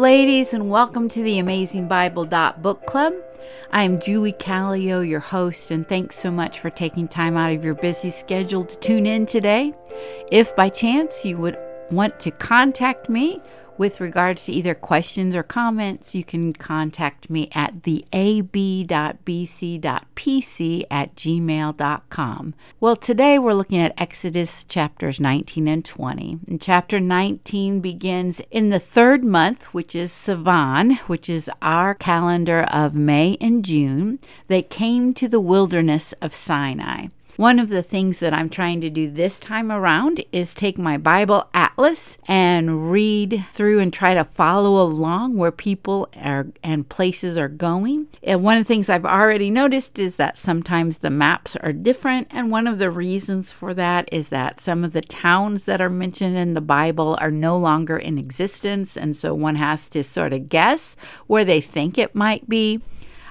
Ladies, and welcome to the Amazing Bible Book Club. I am Julie Callio, your host, and thanks so much for taking time out of your busy schedule to tune in today. If by chance you would want to contact me with regards to either questions or comments, you can contact me at the ab.bc.pc at gmail.com. Well, today we're looking at Exodus chapters 19 and 20. And chapter 19 begins in the third month, which is Sivan, which is our calendar of May and June. They came to the wilderness of Sinai. One of the things that I'm trying to do this time around is take my Bible atlas and read through and try to follow along where people are and places are going. And one of the things I've already noticed is that sometimes the maps are different. And one of the reasons for that is that some of the towns that are mentioned in the Bible are no longer in existence. And so one has to sort of guess where they think it might be.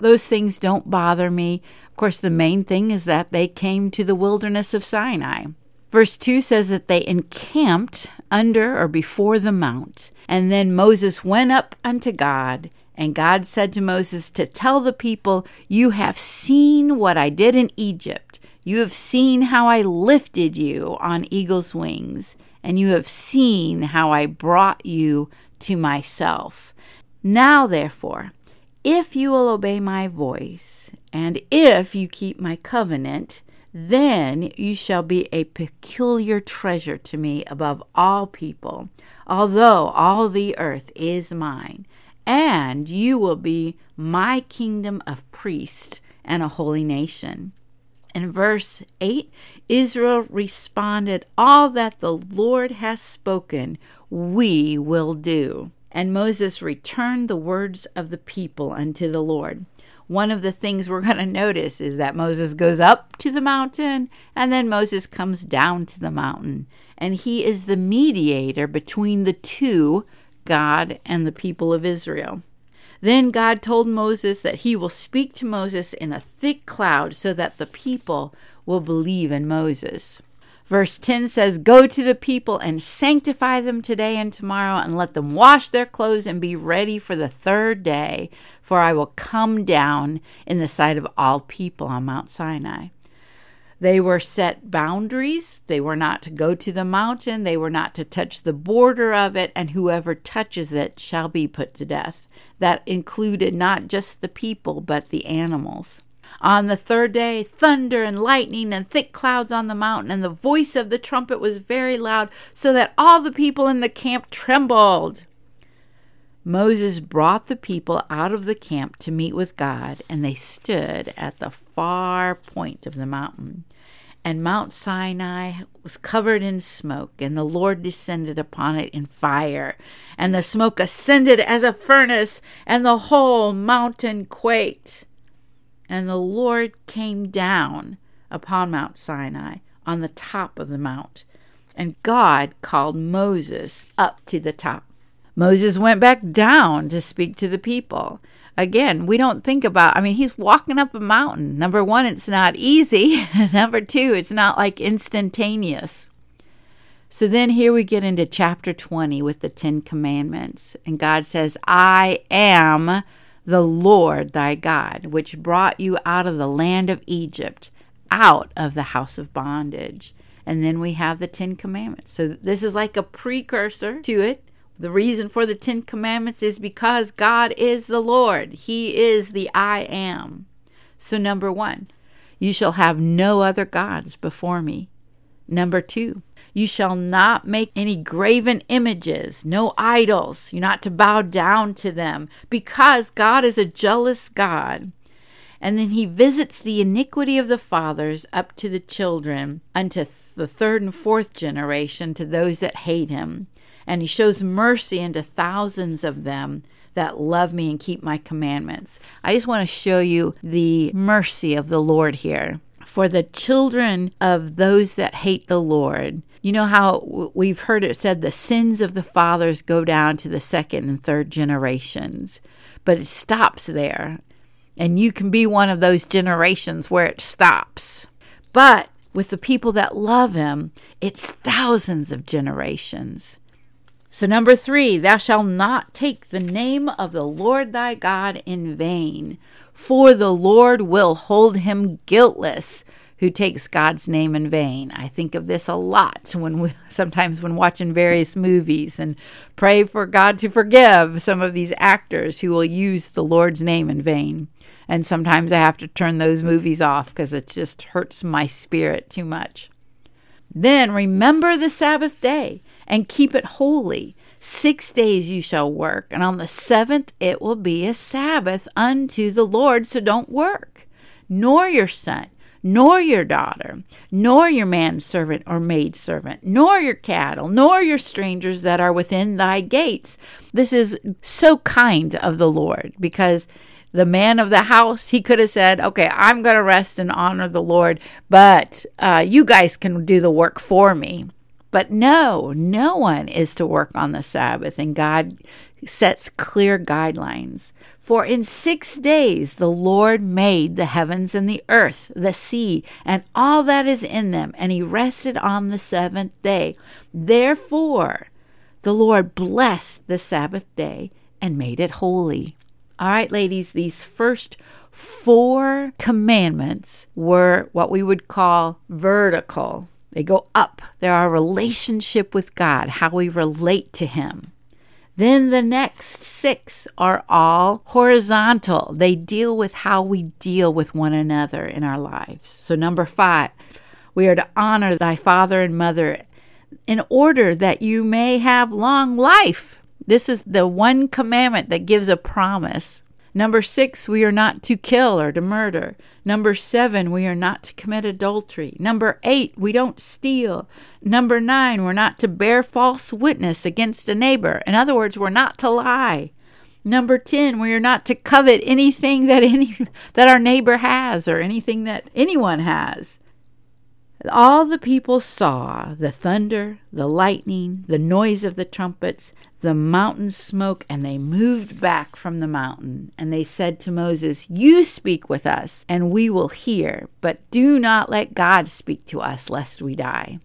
Those things don't bother me Of course, the main thing is that they came to the wilderness of Sinai. Verse 2 says that they encamped under or before the mount. And then Moses went up unto God, and God said to Moses to tell the people, You have seen what I did in Egypt. You have seen how I lifted you on eagle's wings, and you have seen how I brought you to myself. Now, therefore, if you will obey my voice, and if you keep my covenant, then you shall be a peculiar treasure to me above all people, although all the earth is mine. And you will be my kingdom of priests and a holy nation. In verse 8, Israel responded, All that the Lord has spoken, we will do. And Moses returned the words of the people unto the Lord one of the things we're going to notice is that Moses goes up to the mountain and then Moses comes down to the mountain. And he is the mediator between the two, God and the people of Israel. Then God told Moses that he will speak to Moses in a thick cloud so that the people will believe in Moses. Verse 10 says, Go to the people and sanctify them today and tomorrow, and let them wash their clothes and be ready for the third day, for I will come down in the sight of all people on Mount Sinai. They were set boundaries. They were not to go to the mountain. They were not to touch the border of it, and whoever touches it shall be put to death. That included not just the people, but the animals. On the third day, thunder and lightning and thick clouds on the mountain, and the voice of the trumpet was very loud, so that all the people in the camp trembled. Moses brought the people out of the camp to meet with God, and they stood at the far point of the mountain. And Mount Sinai was covered in smoke, and the Lord descended upon it in fire, and the smoke ascended as a furnace, and the whole mountain quaked. And the Lord came down upon Mount Sinai on the top of the mount. And God called Moses up to the top. Moses went back down to speak to the people. Again, we don't think about, I mean, he's walking up a mountain. Number one, it's not easy. Number two, it's not like instantaneous. So then here we get into chapter 20 with the Ten Commandments. And God says, I am the Lord thy God, which brought you out of the land of Egypt, out of the house of bondage. And then we have the Ten Commandments. So this is like a precursor to it. The reason for the Ten Commandments is because God is the Lord, He is the I am. So, number one, you shall have no other gods before me. Number two, you shall not make any graven images, no idols. You're not to bow down to them, because God is a jealous God. And then he visits the iniquity of the fathers up to the children, unto the third and fourth generation, to those that hate him. And he shows mercy unto thousands of them that love me and keep my commandments. I just want to show you the mercy of the Lord here. For the children of those that hate the Lord, you know how we've heard it said the sins of the fathers go down to the second and third generations, but it stops there. And you can be one of those generations where it stops. But with the people that love him, it's thousands of generations. So, number three, thou shalt not take the name of the Lord thy God in vain, for the Lord will hold him guiltless who takes God's name in vain. I think of this a lot when we sometimes when watching various movies and pray for God to forgive some of these actors who will use the Lord's name in vain. And sometimes I have to turn those movies off because it just hurts my spirit too much. Then remember the Sabbath day and keep it holy. Six days you shall work, and on the seventh it will be a Sabbath unto the Lord, so don't work, nor your son, nor your daughter, nor your manservant or maidservant, nor your cattle, nor your strangers that are within thy gates. This is so kind of the Lord because the man of the house, he could have said, Okay, I'm going to rest and honor the Lord, but uh, you guys can do the work for me. But no, no one is to work on the Sabbath, and God sets clear guidelines. For in six days the Lord made the heavens and the earth, the sea, and all that is in them, and he rested on the seventh day. Therefore, the Lord blessed the Sabbath day and made it holy. All right, ladies, these first four commandments were what we would call vertical. They go up. They're our relationship with God, how we relate to Him. Then the next six are all horizontal. They deal with how we deal with one another in our lives. So, number five, we are to honor thy father and mother in order that you may have long life. This is the one commandment that gives a promise. Number six, we are not to kill or to murder. Number seven, we are not to commit adultery. Number eight, we don't steal. Number nine, we're not to bear false witness against a neighbor. In other words, we're not to lie. Number 10, we are not to covet anything that any that our neighbor has or anything that anyone has. All the people saw the thunder, the lightning, the noise of the trumpets, the mountain smoke, and they moved back from the mountain. And they said to Moses, You speak with us, and we will hear, but do not let God speak to us, lest we die.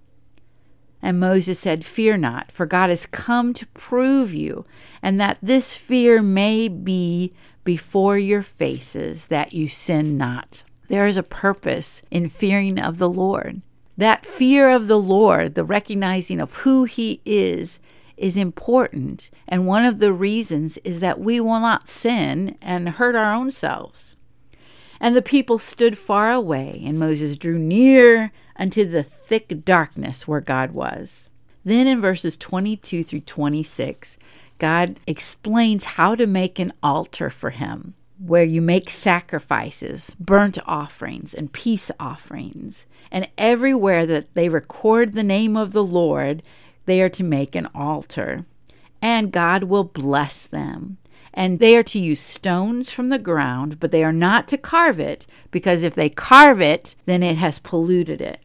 And Moses said, Fear not, for God has come to prove you, and that this fear may be before your faces, that you sin not. There is a purpose in fearing of the Lord. That fear of the Lord, the recognizing of who He is, is important. And one of the reasons is that we will not sin and hurt our own selves. And the people stood far away, and Moses drew near unto the thick darkness where God was. Then in verses 22 through 26, God explains how to make an altar for him where you make sacrifices, burnt offerings, and peace offerings. And everywhere that they record the name of the Lord, they are to make an altar. And God will bless them. And they are to use stones from the ground, but they are not to carve it, because if they carve it, then it has polluted it.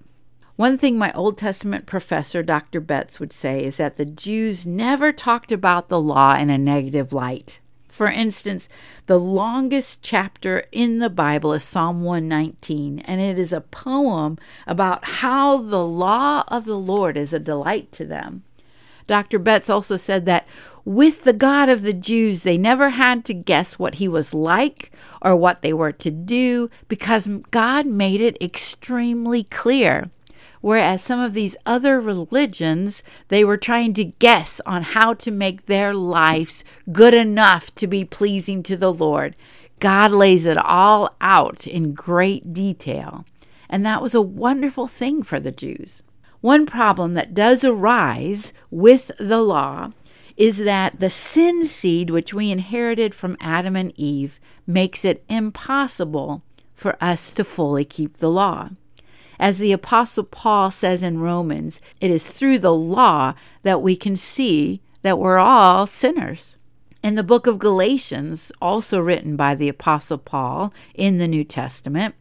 One thing my Old Testament professor, Dr. Betts, would say is that the Jews never talked about the law in a negative light. For instance, the longest chapter in the Bible is Psalm 119, and it is a poem about how the law of the Lord is a delight to them. Dr. Betts also said that with the God of the Jews, they never had to guess what he was like or what they were to do because God made it extremely clear. Whereas some of these other religions, they were trying to guess on how to make their lives good enough to be pleasing to the Lord. God lays it all out in great detail. And that was a wonderful thing for the Jews. One problem that does arise with the law is that the sin seed which we inherited from Adam and Eve makes it impossible for us to fully keep the law. As the Apostle Paul says in Romans, it is through the law that we can see that we're all sinners. In the book of Galatians, also written by the Apostle Paul in the New Testament,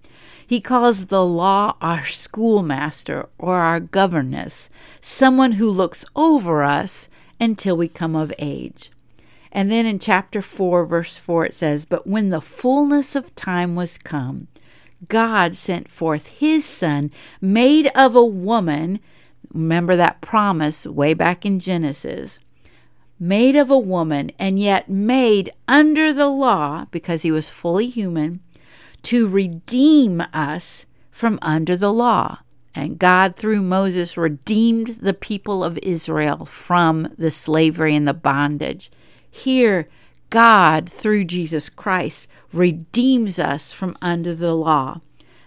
he calls the law our schoolmaster or our governess, someone who looks over us until we come of age. And then in chapter 4, verse 4, it says, But when the fullness of time was come, God sent forth his son, made of a woman. Remember that promise way back in Genesis. made of a woman, and yet made under the law, because he was fully human, to redeem us from under the law. And God, through Moses, redeemed the people of Israel from the slavery and the bondage. Here, God, through Jesus Christ, redeems us from under the law,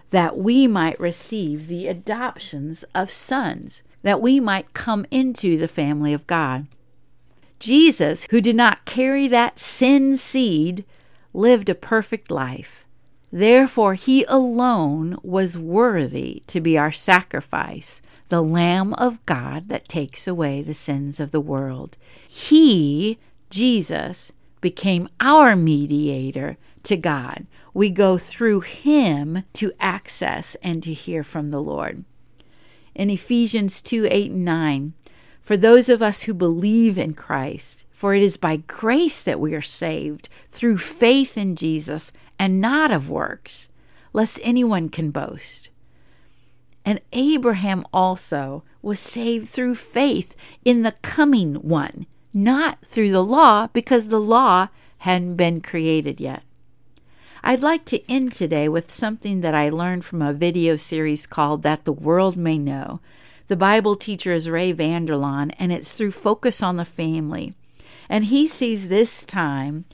that we might receive the adoptions of sons, that we might come into the family of God. Jesus, who did not carry that sin seed, lived a perfect life. Therefore, he alone was worthy to be our sacrifice, the Lamb of God that takes away the sins of the world. He, Jesus, became our mediator to God. We go through him to access and to hear from the Lord. In Ephesians 2 8 and 9, for those of us who believe in Christ, for it is by grace that we are saved, through faith in Jesus, and not of works, lest anyone can boast. And Abraham also was saved through faith in the coming one, not through the law, because the law hadn't been created yet. I'd like to end today with something that I learned from a video series called That the World May Know. The Bible teacher is Ray Vander Laan, and it's through Focus on the Family. And he sees this time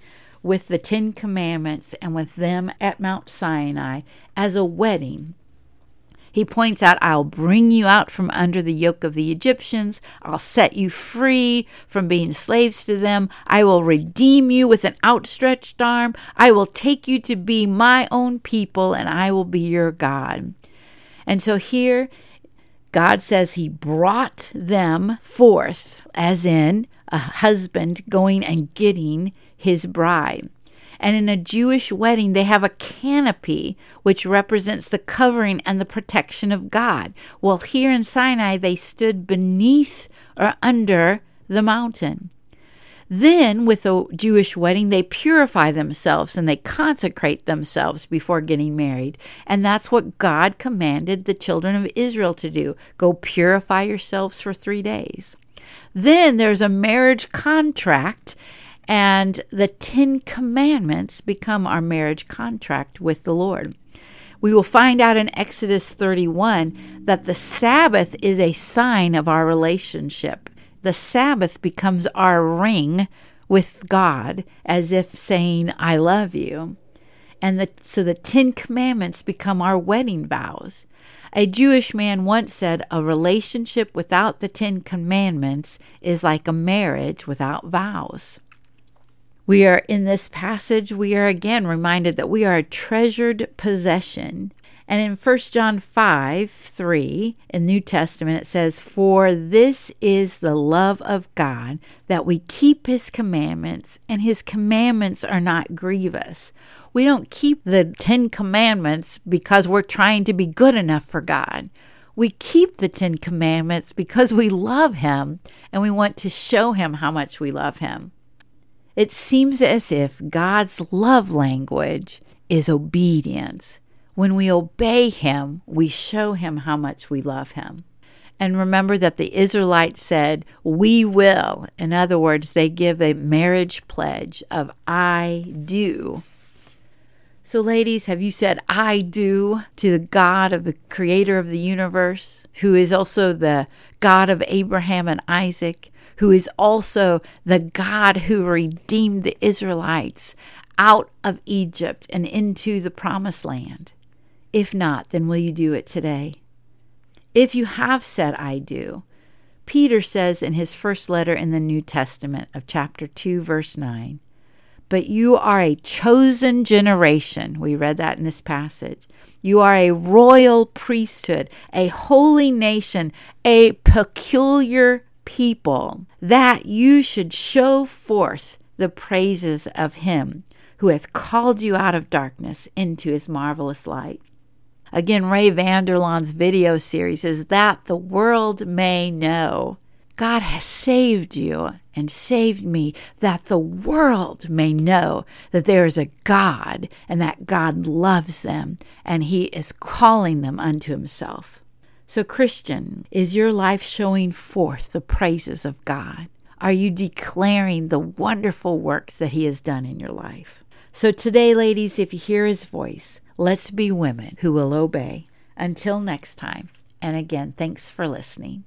with the Ten Commandments and with them at Mount Sinai as a wedding he points out, I'll bring you out from under the yoke of the Egyptians. I'll set you free from being slaves to them. I will redeem you with an outstretched arm. I will take you to be my own people, and I will be your God. And so here, God says he brought them forth, as in a husband going and getting his bride. And in a Jewish wedding, they have a canopy, which represents the covering and the protection of God. Well, here in Sinai, they stood beneath or under the mountain. Then, with a Jewish wedding, they purify themselves and they consecrate themselves before getting married. And that's what God commanded the children of Israel to do go purify yourselves for three days. Then there's a marriage contract, and the Ten Commandments become our marriage contract with the Lord. We will find out in Exodus 31 that the Sabbath is a sign of our relationship. The Sabbath becomes our ring with God, as if saying, I love you. And the, so the Ten Commandments become our wedding vows. A Jewish man once said, A relationship without the Ten Commandments is like a marriage without vows. We are in this passage, we are again reminded that we are a treasured possession. And in 1 John 5 3 in New Testament, it says, For this is the love of God, that we keep his commandments, and his commandments are not grievous. We don't keep the Ten Commandments because we're trying to be good enough for God. We keep the Ten Commandments because we love him and we want to show him how much we love him. It seems as if God's love language is obedience. When we obey Him, we show Him how much we love Him. And remember that the Israelites said, We will. In other words, they give a marriage pledge of I do. So, ladies, have you said I do to the God of the creator of the universe, who is also the God of Abraham and Isaac, who is also the God who redeemed the Israelites out of Egypt and into the promised land? If not, then will you do it today? If you have said, I do, Peter says in his first letter in the New Testament of chapter 2, verse 9, but you are a chosen generation. We read that in this passage. You are a royal priesthood, a holy nation, a peculiar people, that you should show forth the praises of him who hath called you out of darkness into his marvelous light. Again, Ray Vander Laan's video series is that the world may know God has saved you and saved me, that the world may know that there is a God and that God loves them and he is calling them unto himself. So, Christian, is your life showing forth the praises of God? Are you declaring the wonderful works that He has done in your life? So today, ladies, if you hear His voice, let's be women who will obey. Until next time. And again, thanks for listening.